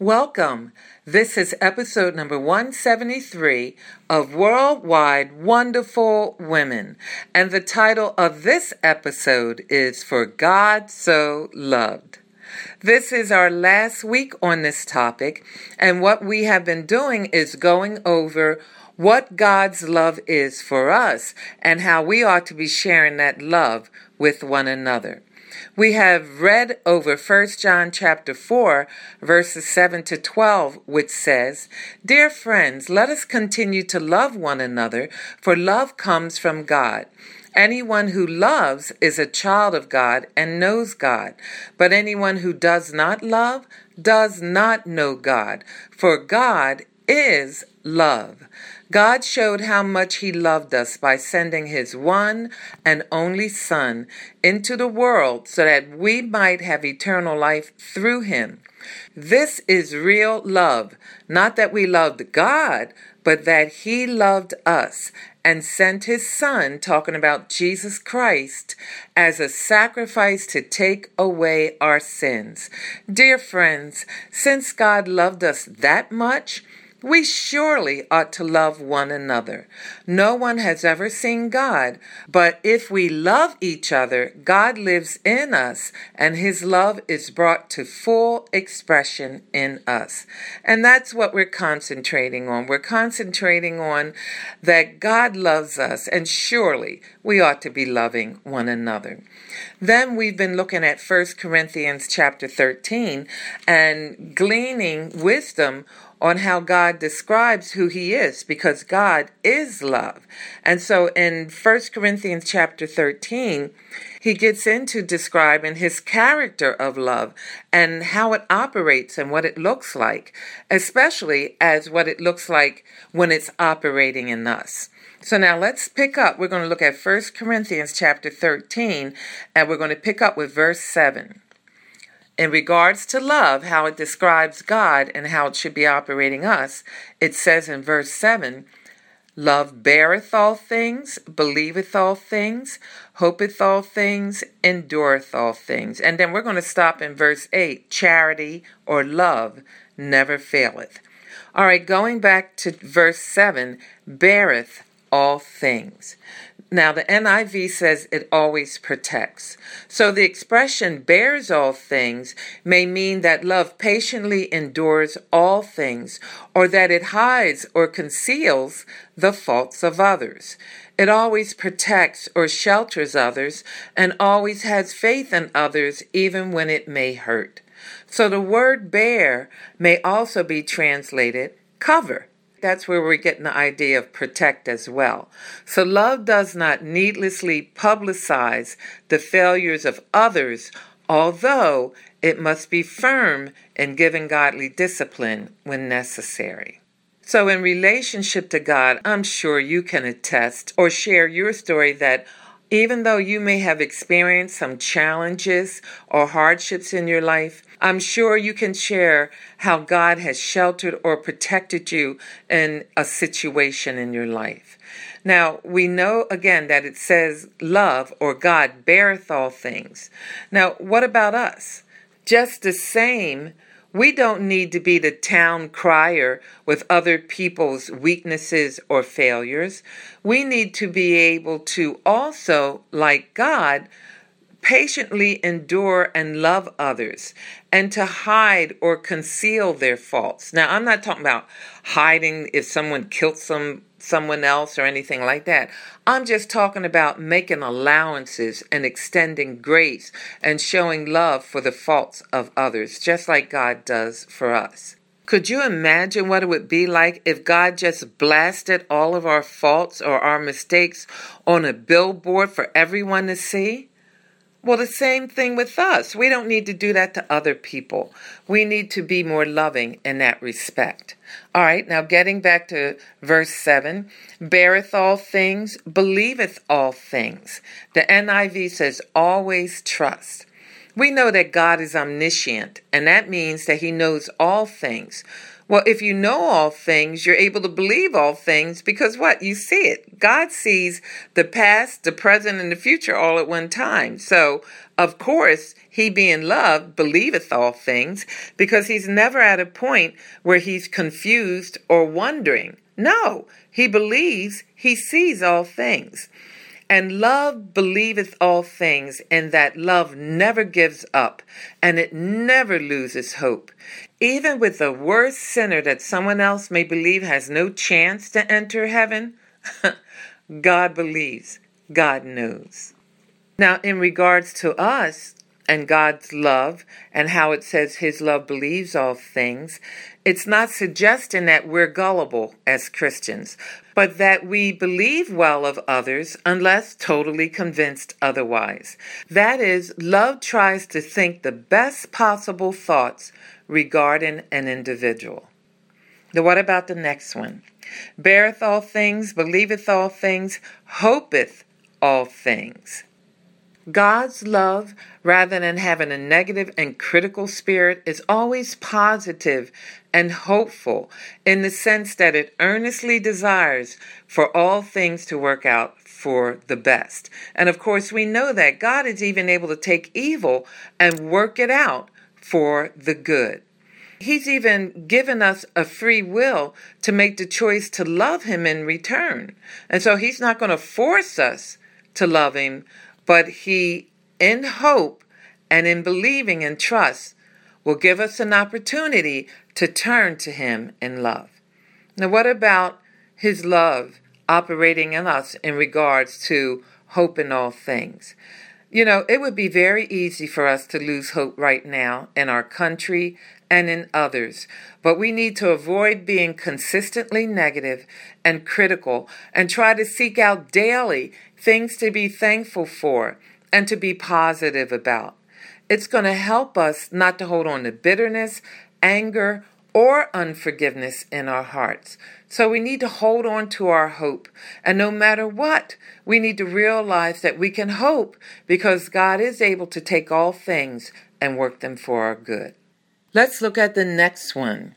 Welcome. This is episode number 173 of Worldwide Wonderful Women. And the title of this episode is For God So Loved. This is our last week on this topic, and what we have been doing is going over what God's love is for us and how we ought to be sharing that love with one another. We have read over 1 John chapter 4 verses 7 to 12 which says, "Dear friends, let us continue to love one another, for love comes from God." Anyone who loves is a child of God and knows God. But anyone who does not love does not know God, for God is love. God showed how much He loved us by sending His one and only Son into the world so that we might have eternal life through Him. This is real love, not that we loved God, but that He loved us and sent His Son, talking about Jesus Christ, as a sacrifice to take away our sins. Dear friends, since God loved us that much, we surely ought to love one another. No one has ever seen God, but if we love each other, God lives in us and his love is brought to full expression in us. And that's what we're concentrating on. We're concentrating on that God loves us and surely we ought to be loving one another. Then we've been looking at 1 Corinthians chapter 13 and gleaning wisdom on how God describes who he is because God is love. And so in 1 Corinthians chapter 13, he gets into describing his character of love and how it operates and what it looks like, especially as what it looks like when it's operating in us. So now let's pick up. We're going to look at 1 Corinthians chapter 13 and we're going to pick up with verse 7 in regards to love, how it describes God and how it should be operating us, it says in verse 7 Love beareth all things, believeth all things, hopeth all things, endureth all things. And then we're going to stop in verse 8 charity or love never faileth. All right, going back to verse 7 beareth all things. Now, the NIV says it always protects. So the expression bears all things may mean that love patiently endures all things, or that it hides or conceals the faults of others. It always protects or shelters others and always has faith in others, even when it may hurt. So the word bear may also be translated cover. That's where we're getting the idea of protect as well. So, love does not needlessly publicize the failures of others, although it must be firm in giving godly discipline when necessary. So, in relationship to God, I'm sure you can attest or share your story that even though you may have experienced some challenges or hardships in your life, I'm sure you can share how God has sheltered or protected you in a situation in your life. Now, we know again that it says love or God beareth all things. Now, what about us? Just the same, we don't need to be the town crier with other people's weaknesses or failures. We need to be able to also, like God, patiently endure and love others and to hide or conceal their faults. Now, I'm not talking about hiding if someone killed some someone else or anything like that. I'm just talking about making allowances and extending grace and showing love for the faults of others, just like God does for us. Could you imagine what it would be like if God just blasted all of our faults or our mistakes on a billboard for everyone to see? Well, the same thing with us. We don't need to do that to other people. We need to be more loving in that respect. All right, now getting back to verse 7 beareth all things, believeth all things. The NIV says, always trust. We know that God is omniscient, and that means that He knows all things. Well, if you know all things, you're able to believe all things because what? You see it. God sees the past, the present, and the future all at one time. So, of course, he being love believeth all things because he's never at a point where he's confused or wondering. No, he believes he sees all things. And love believeth all things, and that love never gives up, and it never loses hope. Even with the worst sinner that someone else may believe has no chance to enter heaven, God believes, God knows. Now, in regards to us, and God's love and how it says His love believes all things, it's not suggesting that we're gullible as Christians, but that we believe well of others unless totally convinced otherwise. That is, love tries to think the best possible thoughts regarding an individual. Now, what about the next one? Beareth all things, believeth all things, hopeth all things. God's love, rather than having a negative and critical spirit, is always positive and hopeful in the sense that it earnestly desires for all things to work out for the best. And of course, we know that God is even able to take evil and work it out for the good. He's even given us a free will to make the choice to love Him in return. And so He's not going to force us to love Him, but He, in hope and in believing and trust, will give us an opportunity to turn to Him in love. Now, what about His love operating in us in regards to hope in all things? You know, it would be very easy for us to lose hope right now in our country and in others, but we need to avoid being consistently negative and critical and try to seek out daily things to be thankful for and to be positive about. It's going to help us not to hold on to bitterness, anger, or unforgiveness in our hearts. So we need to hold on to our hope. And no matter what, we need to realize that we can hope because God is able to take all things and work them for our good. Let's look at the next one.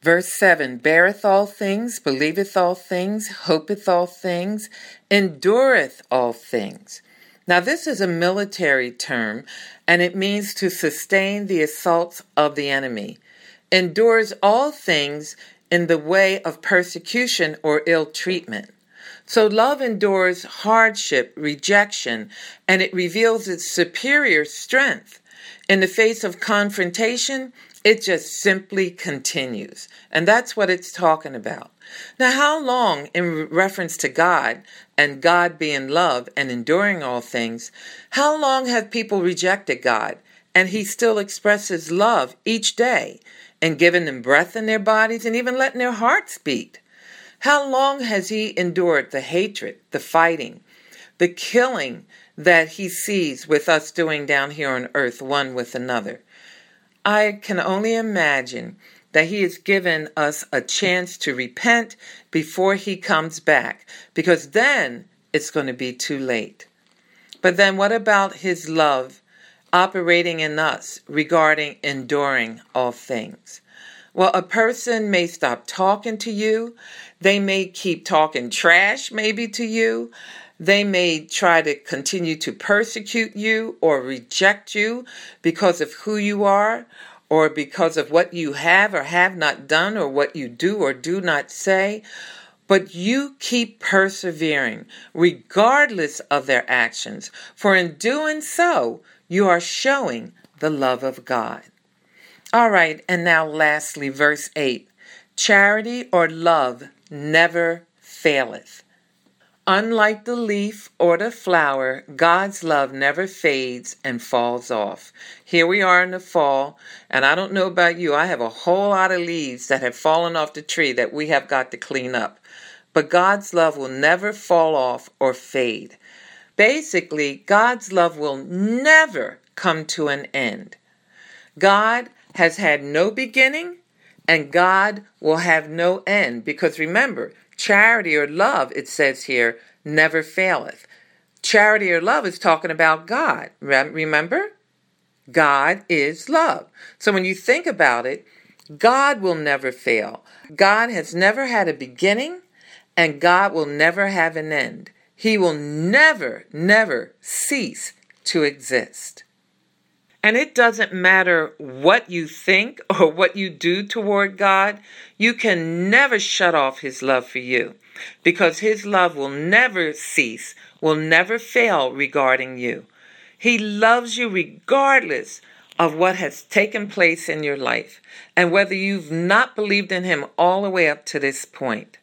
Verse 7 Beareth all things, believeth all things, hopeth all things, endureth all things. Now, this is a military term, and it means to sustain the assaults of the enemy, endures all things in the way of persecution or ill treatment. So, love endures hardship, rejection, and it reveals its superior strength. In the face of confrontation, it just simply continues. And that's what it's talking about. Now, how long, in reference to God and God being love and enduring all things, how long have people rejected God and He still expresses love each day and giving them breath in their bodies and even letting their hearts beat? How long has He endured the hatred, the fighting, the killing that He sees with us doing down here on earth, one with another? I can only imagine that He has given us a chance to repent before He comes back, because then it's going to be too late. But then, what about His love operating in us regarding enduring all things? Well, a person may stop talking to you. They may keep talking trash, maybe to you. They may try to continue to persecute you or reject you because of who you are or because of what you have or have not done or what you do or do not say. But you keep persevering regardless of their actions, for in doing so, you are showing the love of God. All right, and now lastly, verse 8 charity or love never faileth. Unlike the leaf or the flower, God's love never fades and falls off. Here we are in the fall, and I don't know about you, I have a whole lot of leaves that have fallen off the tree that we have got to clean up. But God's love will never fall off or fade. Basically, God's love will never come to an end. God has had no beginning, and God will have no end. Because remember, Charity or love, it says here, never faileth. Charity or love is talking about God. Remember? God is love. So when you think about it, God will never fail. God has never had a beginning, and God will never have an end. He will never, never cease to exist. And it doesn't matter what you think or what you do toward God, you can never shut off His love for you because His love will never cease, will never fail regarding you. He loves you regardless of what has taken place in your life and whether you've not believed in Him all the way up to this point.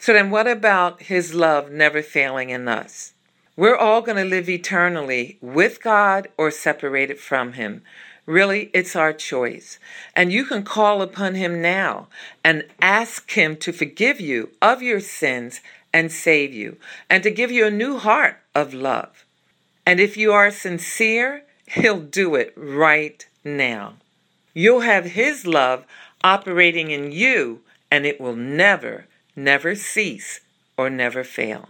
So then, what about His love never failing in us? We're all going to live eternally with God or separated from Him. Really, it's our choice. And you can call upon Him now and ask Him to forgive you of your sins and save you, and to give you a new heart of love. And if you are sincere, He'll do it right now. You'll have His love operating in you, and it will never, never cease or never fail.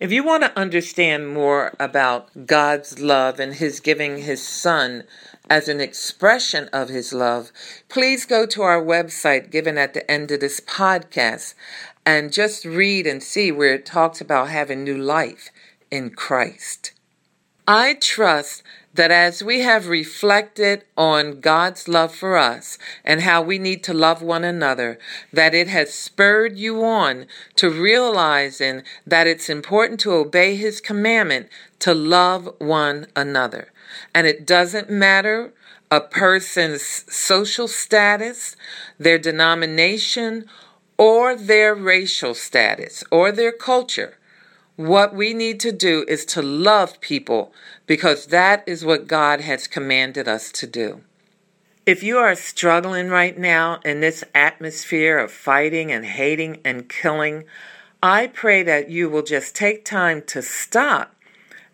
If you want to understand more about God's love and His giving His Son as an expression of His love, please go to our website given at the end of this podcast and just read and see where it talks about having new life in Christ. I trust that as we have reflected on God's love for us and how we need to love one another, that it has spurred you on to realizing that it's important to obey His commandment to love one another. And it doesn't matter a person's social status, their denomination, or their racial status, or their culture. What we need to do is to love people because that is what God has commanded us to do. If you are struggling right now in this atmosphere of fighting and hating and killing, I pray that you will just take time to stop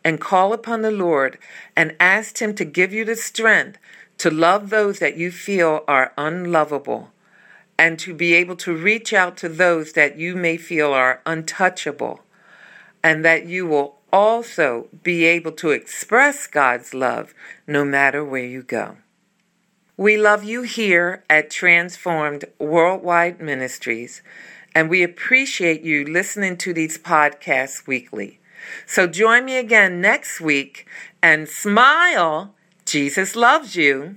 and call upon the Lord and ask Him to give you the strength to love those that you feel are unlovable and to be able to reach out to those that you may feel are untouchable and that you will also be able to express God's love no matter where you go. We love you here at Transformed Worldwide Ministries, and we appreciate you listening to these podcasts weekly. So join me again next week and smile. Jesus loves you.